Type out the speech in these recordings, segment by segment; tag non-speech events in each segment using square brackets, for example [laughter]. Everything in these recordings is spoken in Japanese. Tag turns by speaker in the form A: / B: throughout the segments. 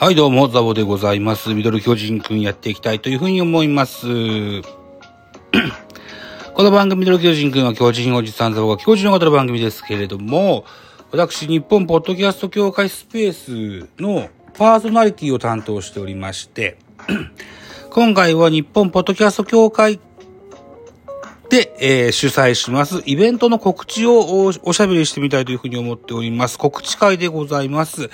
A: はい、どうも、ザボでございます。ミドル巨人くんやっていきたいというふうに思います。[clears throat] この番組、ミドル巨人くんは巨人おじさんザボが巨人を語る番組ですけれども、私、日本ポッドキャスト協会スペースのパーソナリティを担当しておりまして、[clears throat] 今回は日本ポッドキャスト協会で、えー主催しますイベントの告知をおおしゃべりしてみたいというふうに思っております。告知会でございます。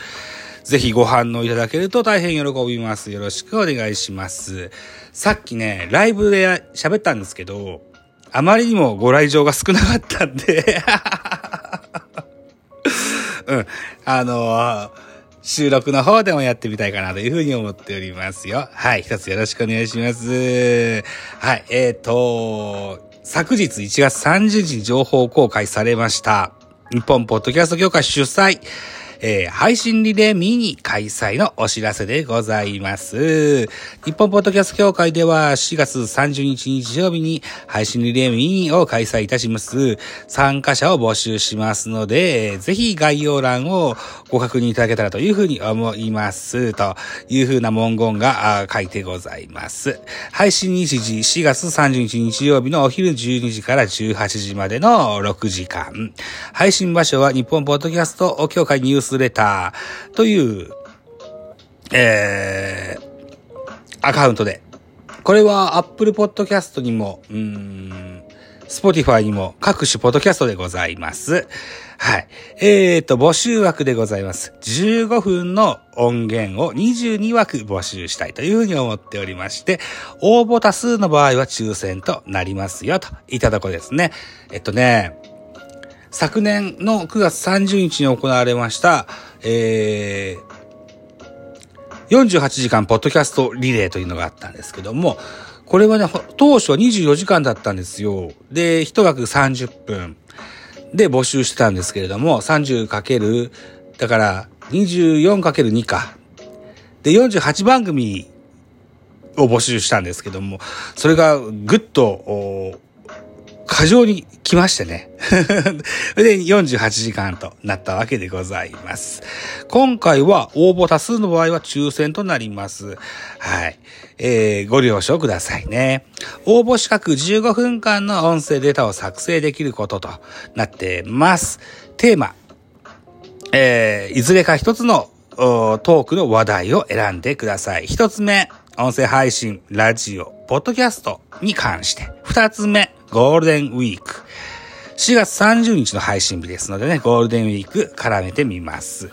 A: ぜひご反応いただけると大変喜びます。よろしくお願いします。さっきね、ライブで喋ったんですけど、あまりにもご来場が少なかったんで、[laughs] うん、あの収録の方でもやってみたいかなというふうに思っておりますよ。はい、一つよろしくお願いします。はい、えっ、と、昨日1月30日に情報公開されました。日本ポッドキャスト協会主催、えー配信リレーミニ開催のお知らせでございます。日本ポッドキャスト協会では4月30日日曜日に配信リレーミニを開催いたします。参加者を募集しますので、ぜひ概要欄をご確認いただけたらというふうに思います。というふうな文言が書いてございます。配信日時4月30日日曜日のお昼12時から18時までの6時間。配信場所は日本ポッドキャスト協会ニュースレターという、えー、アカウントで。これは Apple Podcast にも、うーん、Spotify にも各種ポッドキャストでございます。はい。えーと、募集枠でございます。15分の音源を22枠募集したいというふうに思っておりまして、応募多数の場合は抽選となりますよ、といたとこですね。えっとね、昨年の9月30日に行われました、えー、48時間ポッドキャストリレーというのがあったんですけども、これはね、当初は24時間だったんですよ。で、一枠30分で募集してたんですけれども、30× だから 24×2 か。で、48番組を募集したんですけども、それがぐっと、過剰に来ましてね。そ [laughs] れで48時間となったわけでございます。今回は応募多数の場合は抽選となります。はい。えー、ご了承くださいね。応募資格15分間の音声データを作成できることとなってます。テーマ、えーいずれか一つのトークの話題を選んでください。一つ目、音声配信、ラジオ、ポッドキャストに関して。二つ目、ゴールデンウィーク。4月30日の配信日ですのでね、ゴールデンウィーク絡めてみます。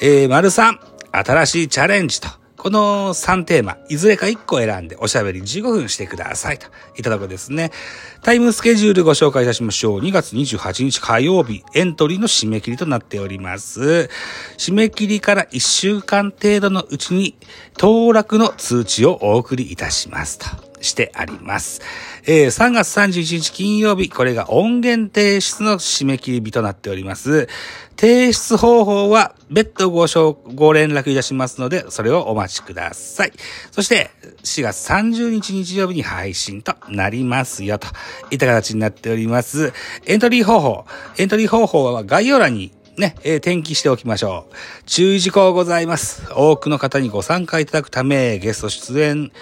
A: えー、丸3、新しいチャレンジと。この3テーマ、いずれか1個選んでおしゃべり15分してくださいといたところですね。タイムスケジュールご紹介いたしましょう。2月28日火曜日、エントリーの締め切りとなっております。締め切りから1週間程度のうちに、当落の通知をお送りいたしますと。してあります。えー3月31日金曜日、これが音源提出の締め切り日となっております。提出方法は別途ごご連絡いたしますので、それをお待ちください。そして、4月30日日曜日に配信となりますよ、といった形になっております。エントリー方法。エントリー方法は概要欄にね、えー転記しておきましょう。注意事項ございます。多くの方にご参加いただくため、ゲスト出演、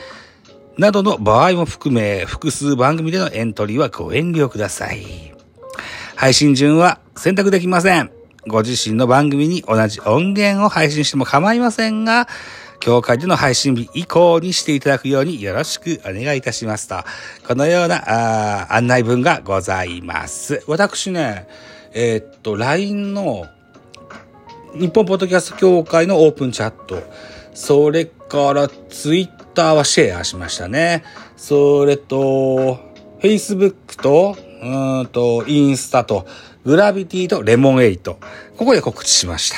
A: などの場合も含め、複数番組でのエントリーはご遠慮ください。配信順は選択できません。ご自身の番組に同じ音源を配信しても構いませんが、協会での配信日以降にしていただくようによろしくお願いいたしますと。このような案内文がございます。私ね、えーっと、LINE の日本ポッドキャスト協会のオープンチャット、それからツイッターはシェアしましたね。それと、Facebook と、うんと、インスタと、グラビティとレモンエイト。ここで告知しました。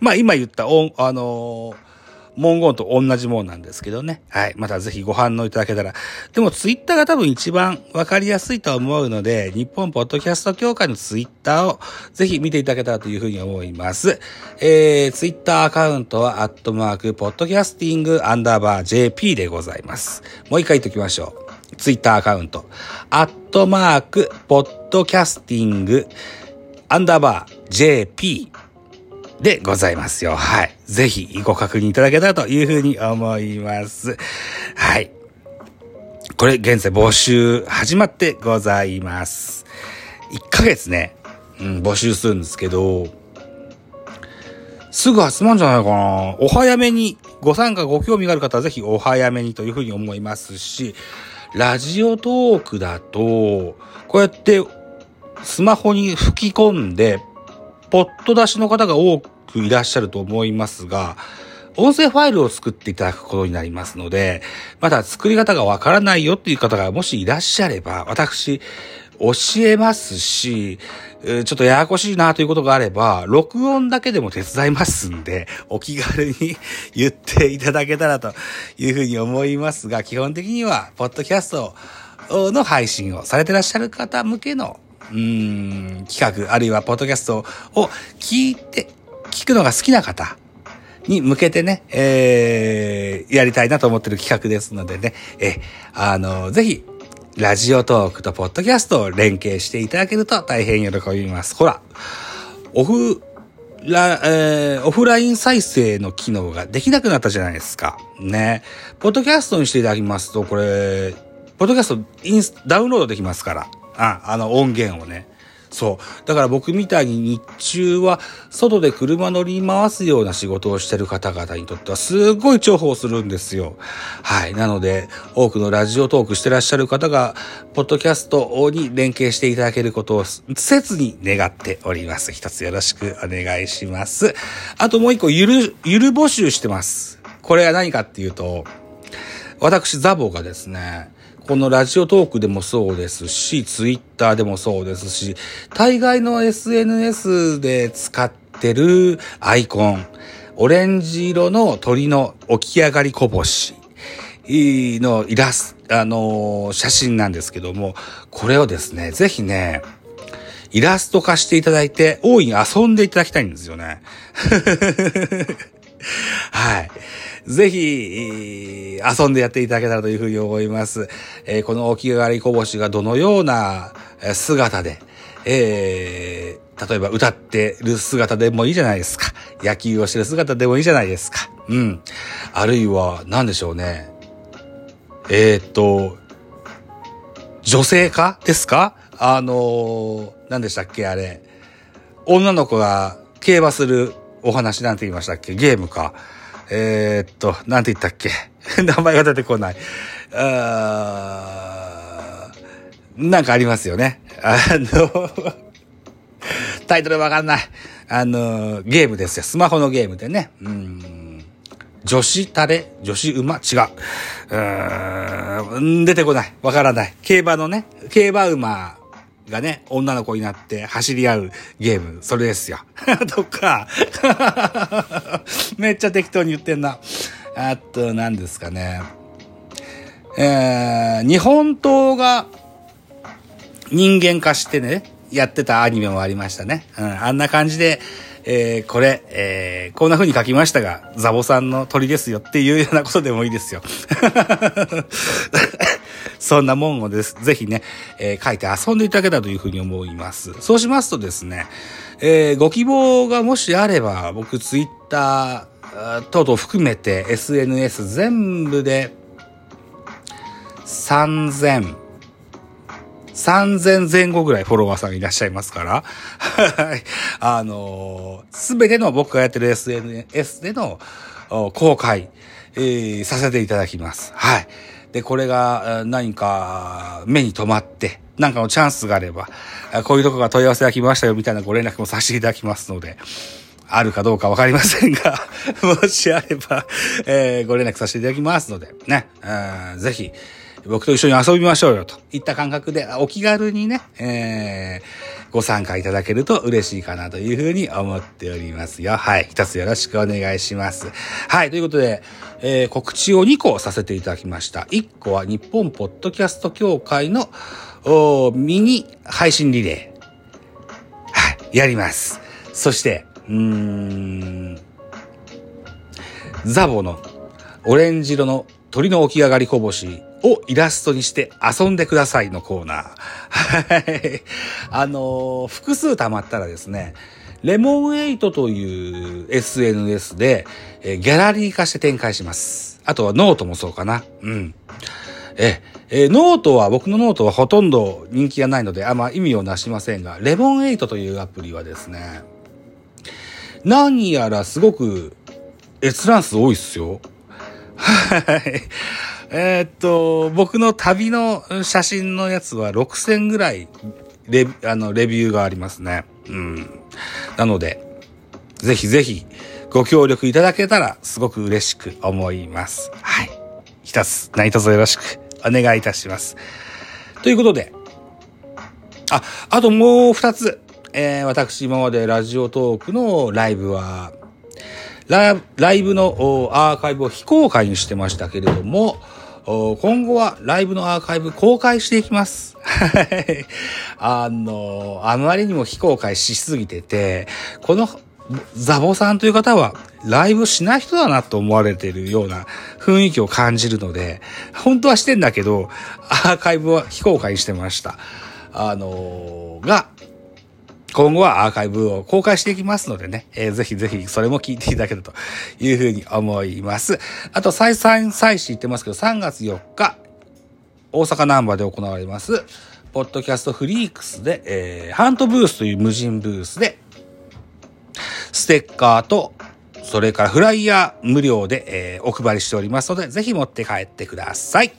A: まあ今言った、あのー文言と同じもんなんですけどね。はい。またぜひご反応いただけたら。でもツイッターが多分一番わかりやすいと思うので、日本ポッドキャスト協会のツイッターをぜひ見ていただけたらというふうに思います。えー、ツイッターアカウントは、アットマーク、ポッドキャスティング、アンダーバー、JP でございます。もう一回言っておきましょう。ツイッターアカウント、アットマーク、ポッドキャスティング、アンダーバー、JP でございますよ。はい。ぜひご確認いただけたらというふうに思います。はい。これ現在募集始まってございます。1ヶ月ね、うん、募集するんですけど、すぐ集まるんじゃないかな。お早めに、ご参加ご興味がある方はぜひお早めにというふうに思いますし、ラジオトークだと、こうやってスマホに吹き込んで、ポット出しの方が多くいらっしゃると思いますが、音声ファイルを作っていただくことになりますので、まだ作り方がわからないよっていう方がもしいらっしゃれば、私、教えますし、ちょっとややこしいなということがあれば、録音だけでも手伝いますんで、お気軽に言っていただけたらというふうに思いますが、基本的には、ポッドキャストの配信をされてらっしゃる方向けの、うん、企画、あるいはポッドキャストを聞いて、聞くのが好きな方に向けてね、えー、やりたいなと思ってる企画ですのでね、え、あの、ぜひ、ラジオトークとポッドキャストを連携していただけると大変喜びます。ほら、オフ、ラ、えー、オフライン再生の機能ができなくなったじゃないですか。ね。ポッドキャストにしていただきますと、これ、ポッドキャストインス、ダウンロードできますから。あ、あの音源をね。そう。だから僕みたいに日中は外で車乗り回すような仕事をしてる方々にとってはすごい重宝するんですよ。はい。なので、多くのラジオトークしてらっしゃる方が、ポッドキャストに連携していただけることを切に願っております。一つよろしくお願いします。あともう一個、ゆる、ゆる募集してます。これは何かっていうと、私、ザボがですね、このラジオトークでもそうですし、ツイッターでもそうですし、大概の SNS で使ってるアイコン、オレンジ色の鳥の起き上がりこぼしのイラスト、あのー、写真なんですけども、これをですね、ぜひね、イラスト化していただいて、大いに遊んでいただきたいんですよね。[laughs] はい。ぜひ、遊んでやっていただけたらというふうに思います。えー、この起き上がりこぼしがどのような姿で、えー、例えば歌ってる姿でもいいじゃないですか。野球をしてる姿でもいいじゃないですか。うん。あるいは、何でしょうね。えー、っと、女性化ですか？あのー、何でしたっけあれ。女の子が競馬するお話なんて言いましたっけ？ゲームか。えー、っと、なんて言ったっけ？[laughs] 名前が出てこない。あなんかありますよね。あのタイトルわかんない。あの、ゲームですよ。スマホのゲームでね。うん。女子タレ？女子馬？違う。うん、出てこない。わからない。競馬のね、競馬馬がね、女の子になって走り合うゲーム、それですよ。[laughs] とか、[laughs] めっちゃ適当に言ってんな。あと、何ですかね。えー、日本刀が人間化してね、やってたアニメもありましたね。うん、あんな感じで、えー、これ、えー、こんな風に書きましたが、ザボさんの鳥ですよっていうようなことでもいいですよ。[laughs] そんなもんをです、ぜひね、えー、書いて遊んでいただけたというふうに思います。そうしますとですね、えー、ご希望がもしあれば、僕ツイッター等々含めて SNS 全部で3000、3000前後ぐらいフォロワーさんいらっしゃいますから、はい。あのす、べての僕がやってる SNS での公開、えー、させていただきます。はい。で、これが何か目に留まって、なんかのチャンスがあれば、こういうとこが問い合わせが来ましたよみたいなご連絡もさせていただきますので、あるかどうかわかりませんが [laughs] もしあれば、えー、ご連絡させていただきますので、ね、ぜひ、僕と一緒に遊びましょうよ、といった感覚で、お気軽にね、えー、ご参加いただけると嬉しいかなというふうに思っておりますよ。はい。一つよろしくお願いします。はい。ということで、えー、告知を2個させていただきました。1個は日本ポッドキャスト協会のミニ配信リレー。はい。やります。そして、うーん、ザボのオレンジ色の鳥の起き上がりこぼしをイラストにして遊んでくださいのコーナー。[laughs] はい。あのー、複数溜まったらですね、Lemon8 という SNS で、え、ギャラリー化して展開します。あとはノートもそうかな。うん。え、え、ノートは、僕のノートはほとんど人気がないので、あんま意味をなしませんが、 Lemon8 というアプリはですね、何やらすごく閲覧数多いっすよ。はい。えー、っと、僕の旅の写真のやつは6000ぐらいレあのレビューがありますね。うん。なので、ぜひぜひご協力いただけたらすごく嬉しく思います。はい。一つ何卒よろしくお願いいたします。ということで、あ、あともう二つ。えー、私今までラジオトークのライブは、ライブのアーカイブを非公開にしてましたけれども、今後はライブのアーカイブ公開していきます。[laughs] あの、あまりにも非公開しすぎてて、このザボさんという方はライブしない人だなと思われているような雰囲気を感じるので、本当はしてんだけど、アーカイブは非公開してました。あのが、今後はアーカイブを公開していきますのでね、えー、ぜひぜひそれも聞いていただけるというふうに思います。あと、再三再始言ってますけど、3月4日、大阪ナンバーで行われます、ポッドキャストフリークスで、えー、ハントブースという無人ブースで、ステッカーと、それからフライヤー無料で、えー、お配りしておりますので、ぜひ持って帰ってください。